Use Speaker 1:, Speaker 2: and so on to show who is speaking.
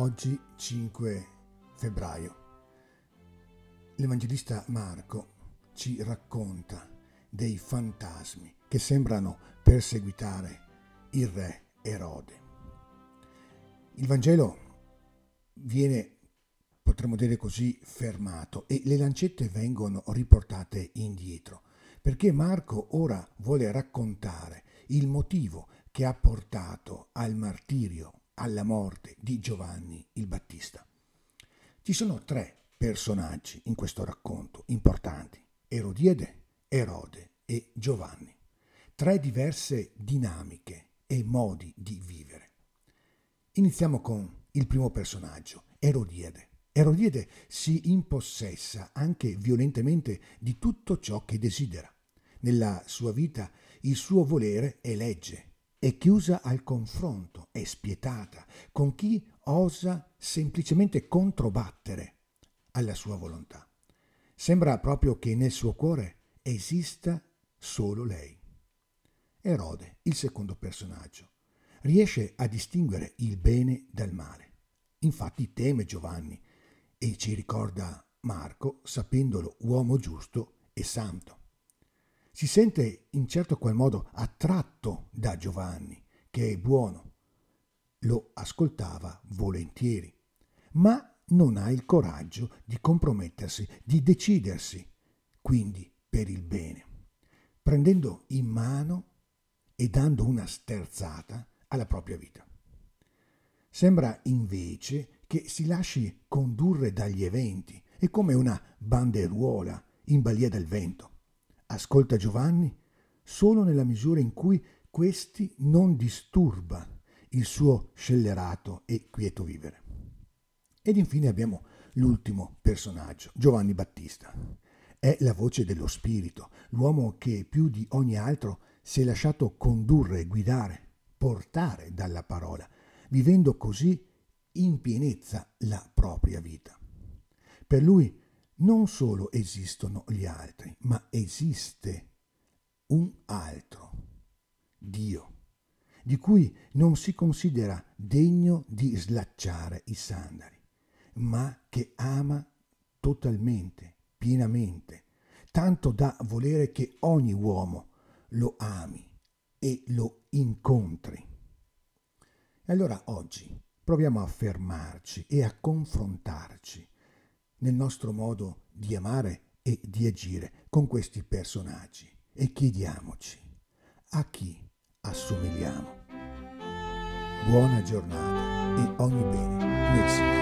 Speaker 1: Oggi 5 febbraio. L'Evangelista Marco ci racconta dei fantasmi che sembrano perseguitare il re Erode. Il Vangelo viene, potremmo dire così, fermato e le lancette vengono riportate indietro, perché Marco ora vuole raccontare il motivo che ha portato al martirio alla morte di Giovanni il Battista. Ci sono tre personaggi in questo racconto importanti, Erodiede, Erode e Giovanni. Tre diverse dinamiche e modi di vivere. Iniziamo con il primo personaggio, Erodiede. Erodiede si impossessa anche violentemente di tutto ciò che desidera. Nella sua vita il suo volere è legge, è chiusa al confronto, è spietata con chi osa semplicemente controbattere alla sua volontà. Sembra proprio che nel suo cuore esista solo lei. Erode, il secondo personaggio, riesce a distinguere il bene dal male. Infatti teme Giovanni e ci ricorda Marco sapendolo uomo giusto e santo si sente in certo qual modo attratto da Giovanni, che è buono. Lo ascoltava volentieri, ma non ha il coraggio di compromettersi, di decidersi, quindi per il bene, prendendo in mano e dando una sterzata alla propria vita. Sembra invece che si lasci condurre dagli eventi, è come una banderuola in balia del vento ascolta Giovanni solo nella misura in cui questi non disturba il suo scellerato e quieto vivere. Ed infine abbiamo l'ultimo personaggio, Giovanni Battista. È la voce dello Spirito, l'uomo che più di ogni altro si è lasciato condurre, guidare, portare dalla parola, vivendo così in pienezza la propria vita. Per lui non solo esistono gli altri, ma esiste un altro, Dio, di cui non si considera degno di slacciare i sandali, ma che ama totalmente, pienamente, tanto da volere che ogni uomo lo ami e lo incontri. E allora oggi proviamo a fermarci e a confrontarci nel nostro modo di amare e di agire con questi personaggi e chiediamoci a chi assomigliamo. Buona giornata e ogni bene nel Signore.